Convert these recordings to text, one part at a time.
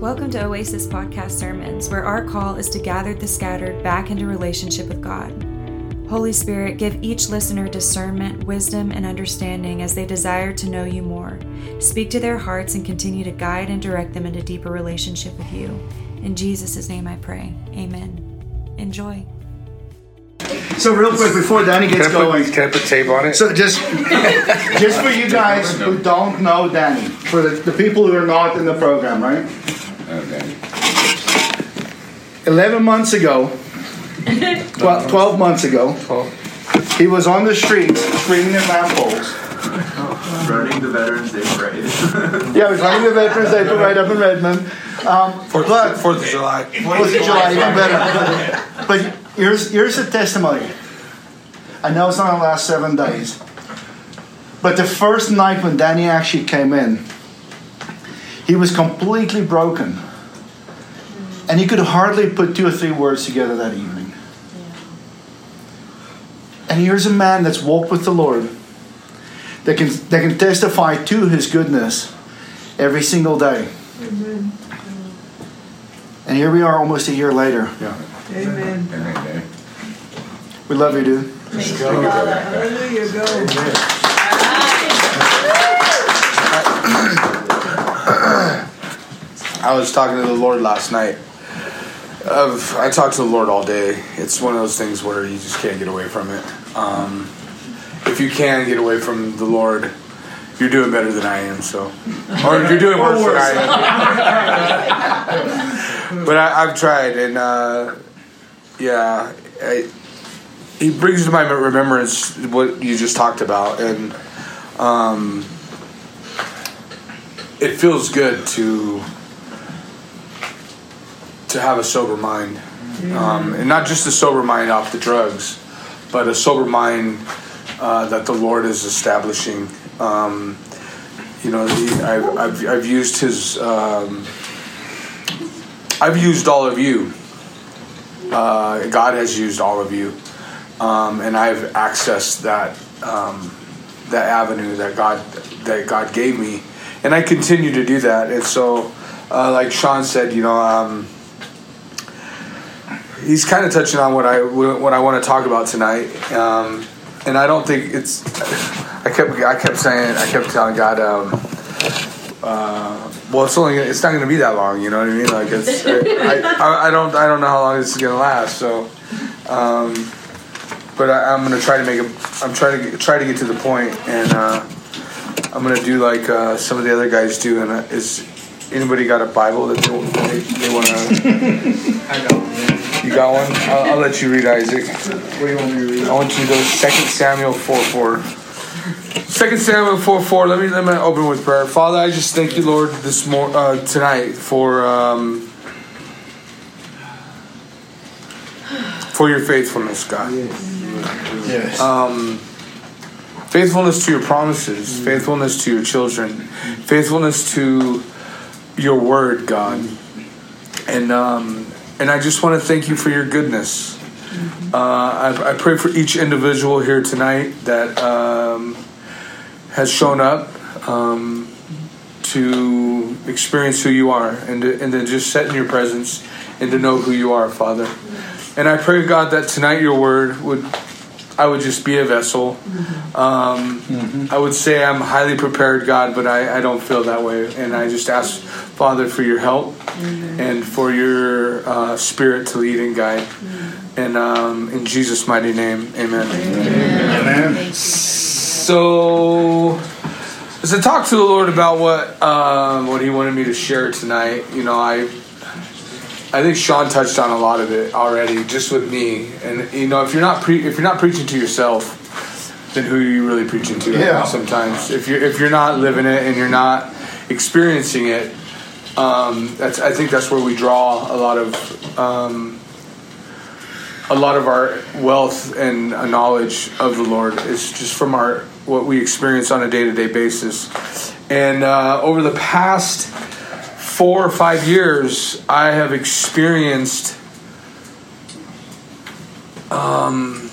Welcome to Oasis Podcast Sermons, where our call is to gather the scattered back into relationship with God. Holy Spirit, give each listener discernment, wisdom, and understanding as they desire to know you more. Speak to their hearts and continue to guide and direct them into deeper relationship with you. In Jesus' name I pray. Amen. Enjoy. So real quick before Danny gets Can I, going, put, can I put tape on it? so just just for you guys who don't know Danny, for the, the people who are not in the program, right? Okay. Eleven months ago, well, twelve months ago, he was on the streets screaming at lampposts. Running the Veterans Day Parade. Yeah, he was running the Veterans Day Parade up in Redmond. Um, Fourth, but Fourth of July. Fourth of July, even better. But here's here's a testimony. I know it's not the last seven days, but the first night when Danny actually came in, he was completely broken, and he could hardly put two or three words together that evening. And here's a man that's walked with the Lord, that can that can testify to His goodness every single day. And here we are, almost a year later. Yeah. Amen. Okay. We love you, dude. Hallelujah, go. I was talking to the Lord last night. Of I talk to the Lord all day. It's one of those things where you just can't get away from it. Um, if you can get away from the Lord, you're doing better than I am. So, or you're doing worse, than I am. but I, I've tried, and uh, yeah, I, He brings to my remembrance what you just talked about, and um, it feels good to to have a sober mind, um, and not just a sober mind off the drugs, but a sober mind uh, that the Lord is establishing. Um, you know, he, I've, I've, I've used His. Um, I've used all of you. Uh, God has used all of you, um, and I've accessed that um, that avenue that God that God gave me, and I continue to do that. And so, uh, like Sean said, you know, um, he's kind of touching on what I what I want to talk about tonight. Um, and I don't think it's. I kept I kept saying I kept telling God. Um, uh, well, it's only it's not going to be that long. You know what I mean? Like it's I, I, I don't I don't know how long this is going to last. So, um, but I, I'm going to try to make a. I'm trying to get, try to get to the point, and uh, I'm going to do like uh, some of the other guys do. And uh, is anybody got a Bible that they, they, they want to? I got one. You got one? I'll, I'll let you read Isaac. What do you want me to read? I want you to go to 2 Samuel 4 4. 2 Samuel 4 4. Let me, let me open with prayer. Father, I just thank you, Lord, this mor- uh, tonight for um, for your faithfulness, God. Yes. Um, faithfulness to your promises, faithfulness to your children, faithfulness to your word, God. And um, and I just want to thank you for your goodness. Uh, I, I pray for each individual here tonight that um, has shown up um, to experience who you are and to, and to just sit in your presence and to know who you are, Father. And I pray, God, that tonight your word would, I would just be a vessel. Um, I would say I'm highly prepared, God, but I, I don't feel that way. And I just ask, Father, for your help and for your uh, spirit to lead and guide. And um, in Jesus' mighty name, amen. Amen. So, as I talked to the Lord about what um, what He wanted me to share tonight, you know, I I think Sean touched on a lot of it already, just with me. And you know, if you're not pre- if you're not preaching to yourself, then who are you really preaching to? Yeah. Sometimes, if you're if you're not living it and you're not experiencing it, um, that's I think that's where we draw a lot of. Um, a lot of our wealth and knowledge of the Lord is just from our what we experience on a day to day basis. And uh, over the past four or five years, I have experienced um,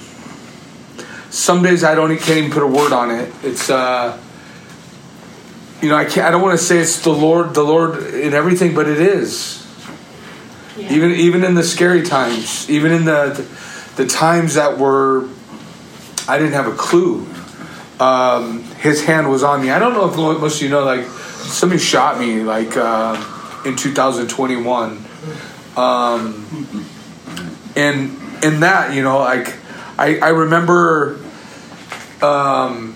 some days I don't can't even put a word on it. It's uh, you know, I can't. I don't want to say it's the Lord, the Lord in everything, but it is. Even even in the scary times, even in the the times that were, I didn't have a clue. Um, his hand was on me. I don't know if most of you know, like somebody shot me like uh, in 2021, um, and in that, you know, like I I remember. Um,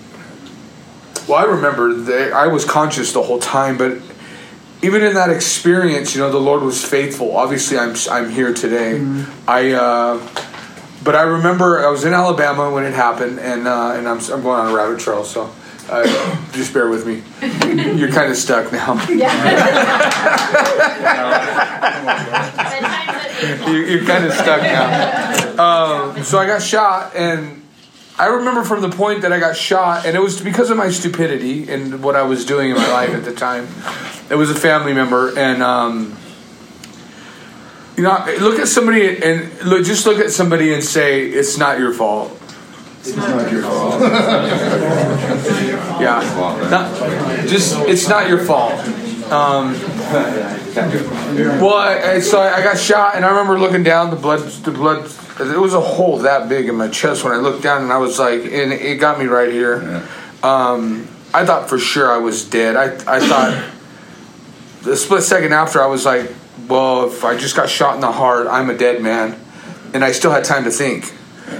well, I remember that I was conscious the whole time, but even in that experience, you know, the Lord was faithful. Obviously, I'm I'm here today. I, uh, but I remember I was in Alabama when it happened, and uh, and I'm I'm going on a rabbit trail, so uh, just bear with me. You're kind of stuck now. You- You're kind of stuck now. Um, so I got shot, and I remember from the point that I got shot, and it was because of my stupidity and what I was doing in my life at the time. It was a family member, and um, you know, look at somebody and look, just look at somebody and say, "It's not your fault." It's not your fault. Yeah, Not- just it's not your fault. Um, well, I, I, so I got shot, and I remember looking down. The blood, the blood. It was a hole that big in my chest when I looked down, and I was like, and it got me right here. Um, I thought for sure I was dead. I I thought the split second after I was like, well, if I just got shot in the heart, I'm a dead man, and I still had time to think,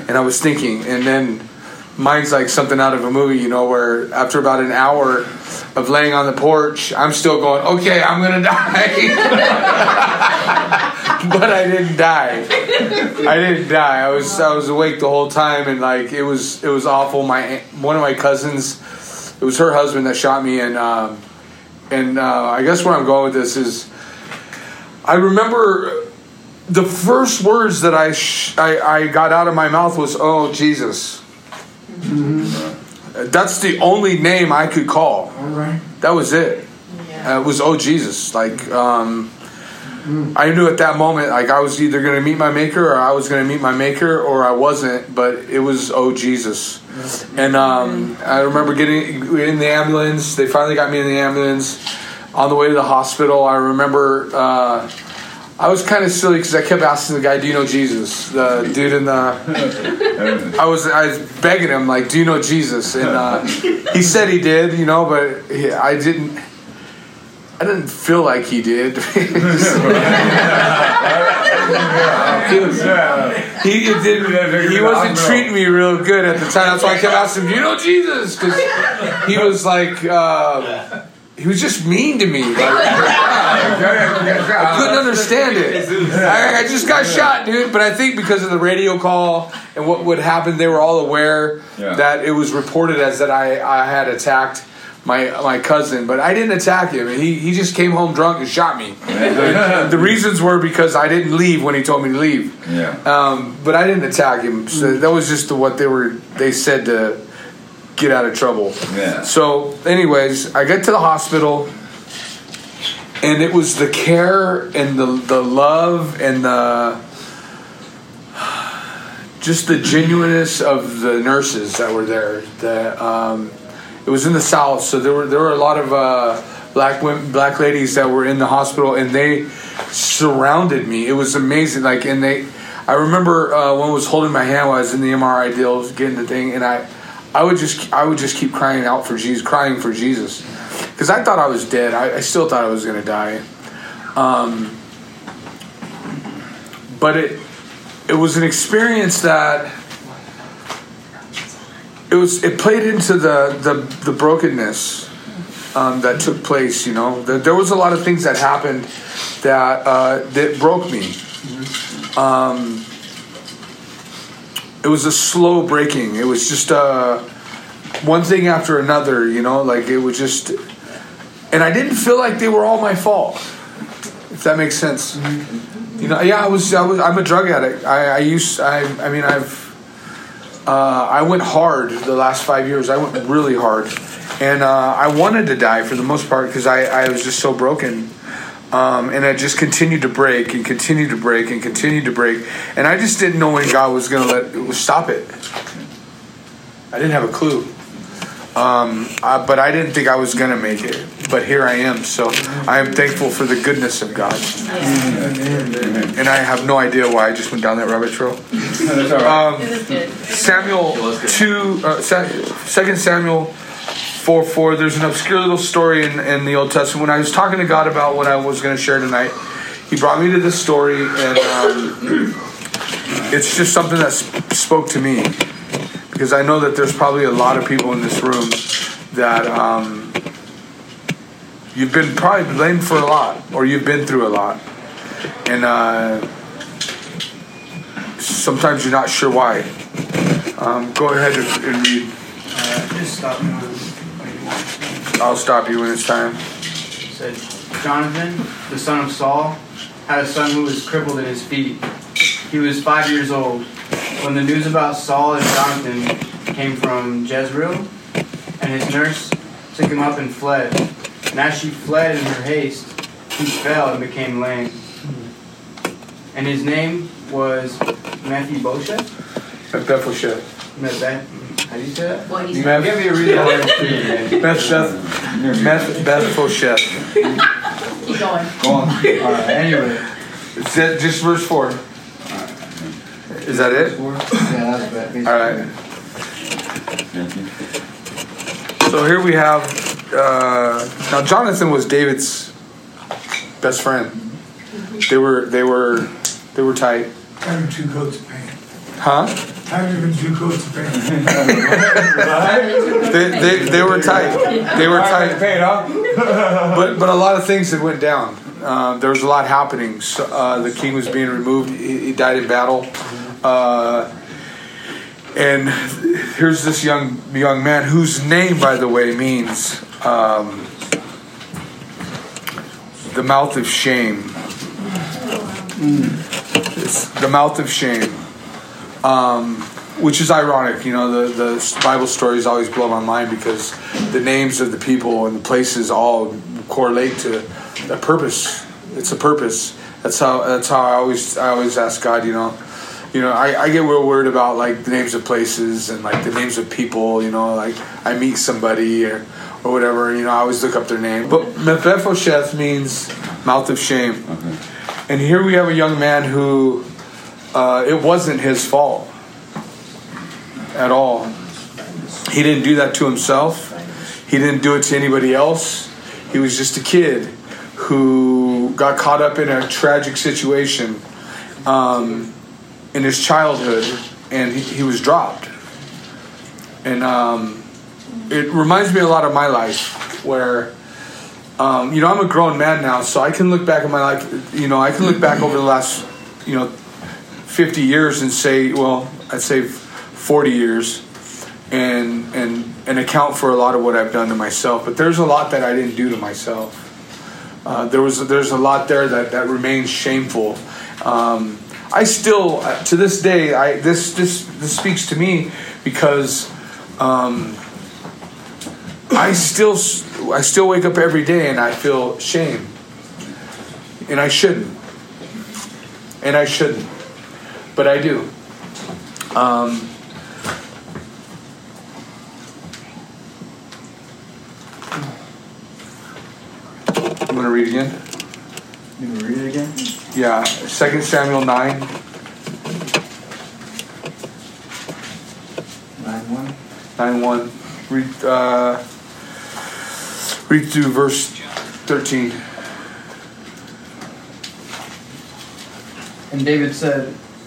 and I was thinking, and then mine's like something out of a movie, you know, where after about an hour of laying on the porch, I'm still going, okay, I'm gonna die. but I didn't die. I didn't die. I was I was awake the whole time, and like it was it was awful. My one of my cousins, it was her husband that shot me, and um, and uh, I guess where I'm going with this is, I remember the first words that I, sh- I I got out of my mouth was, "Oh Jesus." That's the only name I could call. All right. That was it. Uh, it was oh Jesus. Like um, I knew at that moment, like I was either going to meet my maker or I was going to meet my maker or I wasn't. But it was oh Jesus. And um, I remember getting in the ambulance. They finally got me in the ambulance. On the way to the hospital, I remember uh, I was kind of silly because I kept asking the guy, "Do you know Jesus?" The dude in the I was I was begging him like, "Do you know Jesus?" And uh, he said he did, you know, but he, I didn't. I didn't feel like he did. he, was, he didn't. He wasn't treating me real good at the time. That's why I kept asking "Do you know Jesus?" Because he was like. Uh, he was just mean to me. Like, I couldn't understand it. I, I just got shot, dude. But I think because of the radio call and what would happen, they were all aware Yeah. that it was reported as that I, I had attacked my my cousin, but I didn't attack him. He he just came home drunk and shot me. the, the reasons were because I didn't leave when he told me to leave. Yeah. Um, but I didn't attack him. So that was just the, what they were. They said to get out of trouble. Yeah. So, anyways, I get to the hospital, and it was the care and the the love and the just the genuineness of the nurses that were there. The um, it was in the south, so there were there were a lot of uh, black women, black ladies that were in the hospital, and they surrounded me. It was amazing. Like, and they, I remember uh, one was holding my hand while I was in the MRI deal, getting the thing, and I, I would just I would just keep crying out for Jesus, crying for Jesus, because I thought I was dead. I, I still thought I was going to die. Um, but it it was an experience that it was it played into the the, the brokenness um, that took place. You know, there, there was a lot of things that happened that uh, that broke me. Um, it was a slow breaking. It was just uh, one thing after another. You know, like it was just, and I didn't feel like they were all my fault. If that makes sense. You know, yeah, I was. I was. I'm a drug addict. I, I used. I. I mean, I've. Uh, I went hard the last five years. I went really hard, and uh, I wanted to die for the most part because I, I was just so broken, um, and I just continued to break and continued to break and continued to break, and I just didn't know when God was going to let stop it. I didn't have a clue, um, uh, but I didn't think I was going to make it. but here I am. So I am thankful for the goodness of God. And I have no idea why I just went down that rabbit trail. Um, Samuel 2, uh, 2 Samuel 4 4. There's an obscure little story in, in the Old Testament. When I was talking to God about what I was going to share tonight, He brought me to this story, and um, it's just something that sp- spoke to me. Because I know that there's probably a lot of people in this room that um, you've been probably blamed for a lot, or you've been through a lot. And uh, sometimes you're not sure why. Um, go ahead and, read. Uh, I'll stop you when it's time. Said, Jonathan, the son of Saul, had a son who was crippled in his feet. He was five years old. When the news about Saul and Jonathan came from Jezreel, and his nurse took him up and fled. And as she fled in her haste, he fell and became lame. And his name was Mephibosheth? Mephibosheth. Meph- How do you say that? Well, he's Meph- Give me a read the word to you, man. Meph- Meph- Mephibosheth. keep going. Go on. Alright, anyway. Is that just verse 4? Is that it? Yeah, that's bad. All right. So here we have. Uh, now Jonathan was David's best friend. They were they were they were tight, Having two coats of paint. huh? Having two coats of paint. They, they, they were tight. They were tight. But but a lot of things that went down. Uh, there was a lot happening. So, uh, the king was being removed. He, he died in battle. Uh, and here's this young young man whose name, by the way, means um, the mouth of shame. It's the mouth of shame. Um, which is ironic, you know. The the Bible stories always blow my mind because the names of the people and the places all correlate to a purpose. It's a purpose. That's how that's how I always I always ask God, you know. You know, I, I get real worried about like the names of places and like the names of people. You know, like I meet somebody or or whatever. You know, I always look up their name. But Mephibosheth means mouth of shame. And here we have a young man who uh, it wasn't his fault at all. He didn't do that to himself. He didn't do it to anybody else. He was just a kid who got caught up in a tragic situation um, in his childhood, and he, he was dropped. And um, it reminds me a lot of my life, where um, you know I'm a grown man now, so I can look back at my life. You know, I can look back over the last you know 50 years and say, well, I'd say 40 years, and and and account for a lot of what I've done to myself. But there's a lot that I didn't do to myself. Uh, there was there's a lot there that that remains shameful. Um, I still uh, to this day I this this this speaks to me because um, I still I still wake up every day and I feel shame, and I shouldn't, and I shouldn't, but I do. Um, I'm gonna read again. You wanna read it again? Yeah, Second Samuel nine. Nine one. Nine one. Read uh, read through verse thirteen. And David said,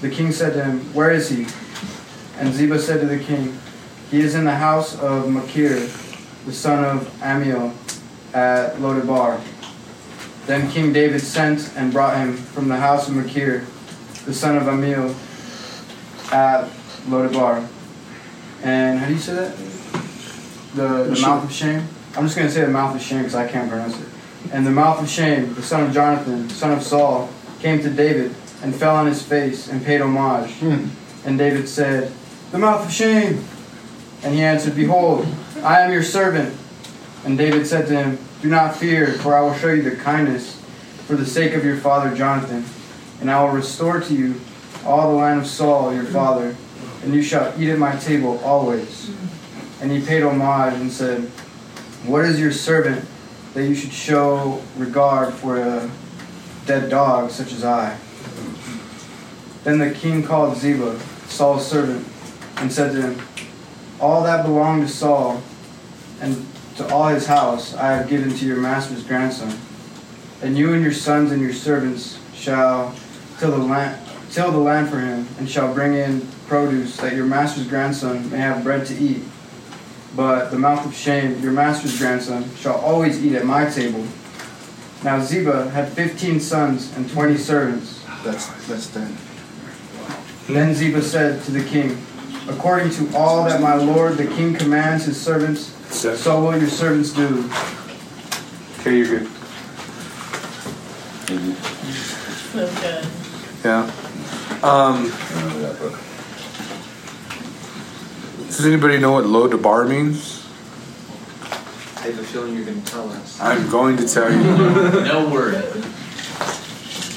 The king said to him, Where is he? And Ziba said to the king, He is in the house of Machir, the son of Amiel, at Lodabar. Then King David sent and brought him from the house of Machir, the son of Amiel, at Lodabar. And how do you say that? The, the mouth of shame? I'm just going to say the mouth of shame because I can't pronounce it. And the mouth of shame, the son of Jonathan, son of Saul, came to David and fell on his face and paid homage. Hmm. And David said, The mouth of shame. And he answered, Behold, I am your servant. And David said to him, Do not fear, for I will show you the kindness for the sake of your father Jonathan. And I will restore to you all the land of Saul your father, and you shall eat at my table always. And he paid homage and said, What is your servant that you should show regard for a dead dog such as I? Then the king called Ziba, Saul's servant, and said to him, All that belonged to Saul and to all his house I have given to your master's grandson. And you and your sons and your servants shall till the land till the land for him, and shall bring in produce, that your master's grandson may have bread to eat. But the mouth of shame, your master's grandson, shall always eat at my table. Now Ziba had fifteen sons and twenty servants. That's that's ten. Then Ziba said to the king, According to all that my lord the king commands his servants, Seven. so will your servants do. Okay, you're good. So good. Yeah. Um, does anybody know what lo debar means? I have a feeling you're going to tell us. I'm going to tell you. No word.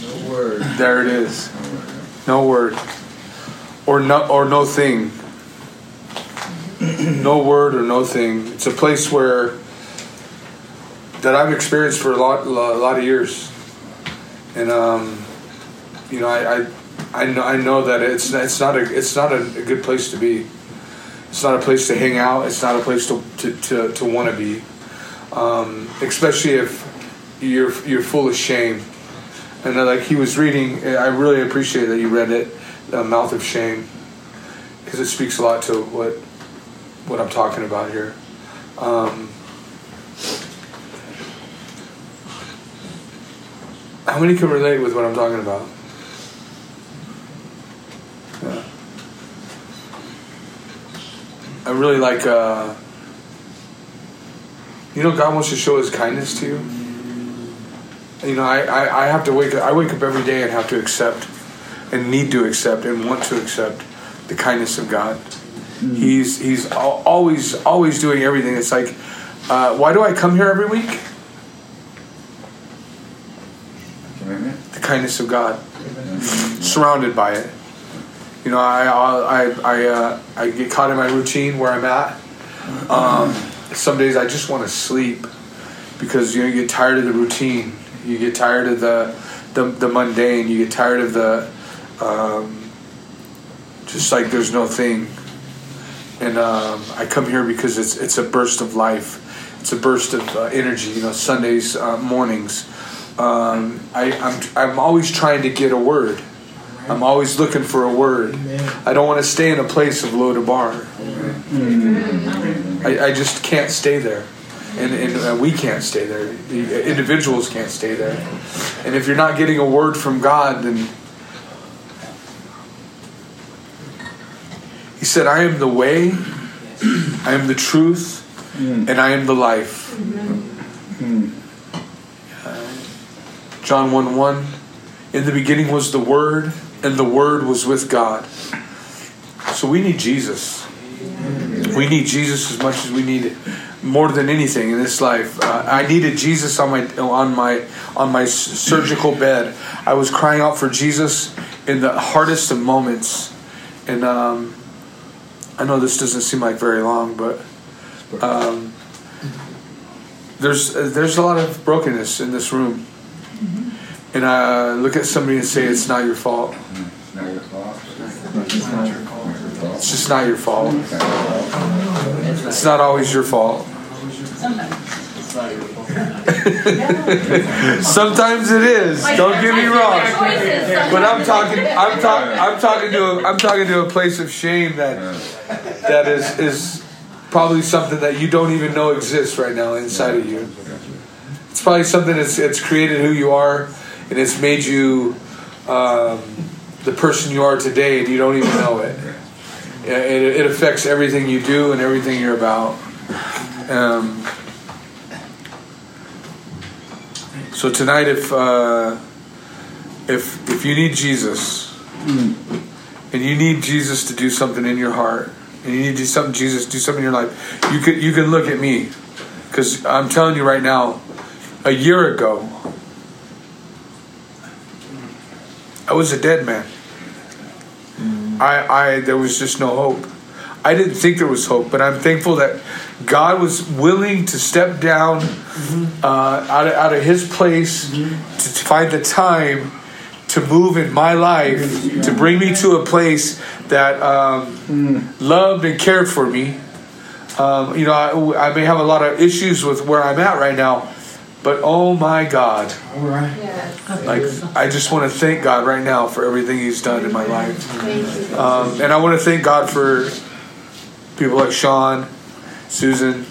No word. There it is. No word. Or no or no thing. no word or no thing. It's a place where that I've experienced for a lot a lot of years. And um you know, I, I I know I know that it's it's not a it's not a, a good place to be. It's not a place to hang out. It's not a place to to, to, to want to be, um, especially if you're you're full of shame. And uh, like he was reading, I really appreciate that you read it, "The Mouth of Shame," because it speaks a lot to what what I'm talking about here. Um, how many can relate with what I'm talking about? Yeah. I really like. Uh, you know, God wants to show His kindness to you. You know, I, I, I have to wake. I wake up every day and have to accept, and need to accept, and want to accept the kindness of God. He's He's al- always always doing everything. It's like, uh, why do I come here every week? The kindness of God, surrounded by it. You know, I I I uh, I get caught in my routine where I'm at. Um, some days I just want to sleep because you know you get tired of the routine. You get tired of the the, the mundane. You get tired of the um, just like there's no thing. And um, I come here because it's it's a burst of life. It's a burst of uh, energy. You know, Sundays uh, mornings. Um, I, I'm I'm always trying to get a word. I'm always looking for a word. I don't want to stay in a place of Lo-debar. I, I just can't stay there. And, and uh, we can't stay there. The individuals can't stay there. And if you're not getting a word from God, then He said, I am the way, I am the truth, and I am the life. Uh, John 1 1 In the beginning was the Word, and the Word was with God. So we need Jesus. We need Jesus as much as we need more than anything in this life. Uh, I needed Jesus on my on my on my surgical bed. I was crying out for Jesus in the hardest of moments, and um, I know this doesn't seem like very long, but um, there's uh, there's a lot of brokenness in this room, and I look at somebody and say, "It's not your fault." It's just not your fault. It's not always your fault. Sometimes it is. Don't get me wrong. But I'm talking. I'm talking. I'm talking to. A, I'm talking to a place of shame that that is is probably something that you don't even know exists right now inside of you. It's probably something that's it's created who you are, and it's made you um, the person you are today, and you don't even know it. It, it affects everything you do and everything you're about. Um, So tonight, if uh, if if you need Jesus, and you need Jesus to do something in your heart, and you need to do something, Jesus do something in your life, you can you can look at me, because I'm telling you right now, a year ago, I was a dead man. I, I there was just no hope. I didn't think there was hope, but I'm thankful that God was willing to step down uh, out, of, out of His place to, to find the time to move in my life to bring me to a place that um, loved and cared for me. Um, you know, I, I may have a lot of issues with where I'm at right now, but oh my God, All right. like I just want to thank God right now for everything He's done in my life. Um, and I want to thank God for people like Sean, Susan,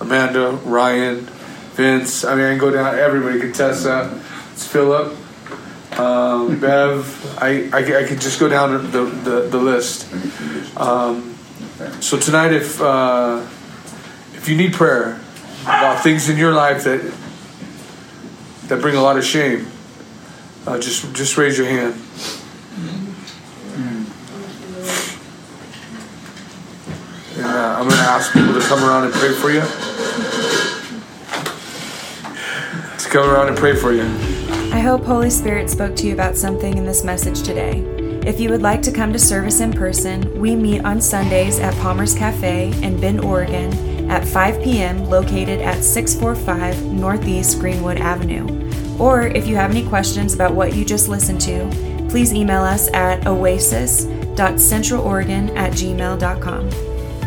Amanda, Ryan, Vince. I mean, I can go down. Everybody, Contessa, it's Philip, um, Bev. I, I, I could just go down the the, the list. Um, so tonight, if uh, if you need prayer about things in your life that that bring a lot of shame, uh, just just raise your hand. And uh, I'm going to ask people to come around and pray for you. To come around and pray for you. I hope Holy Spirit spoke to you about something in this message today. If you would like to come to service in person, we meet on Sundays at Palmer's Cafe in Bend, Oregon at 5 p.m., located at 645 Northeast Greenwood Avenue. Or if you have any questions about what you just listened to, please email us at oasis.centraloregon at gmail.com.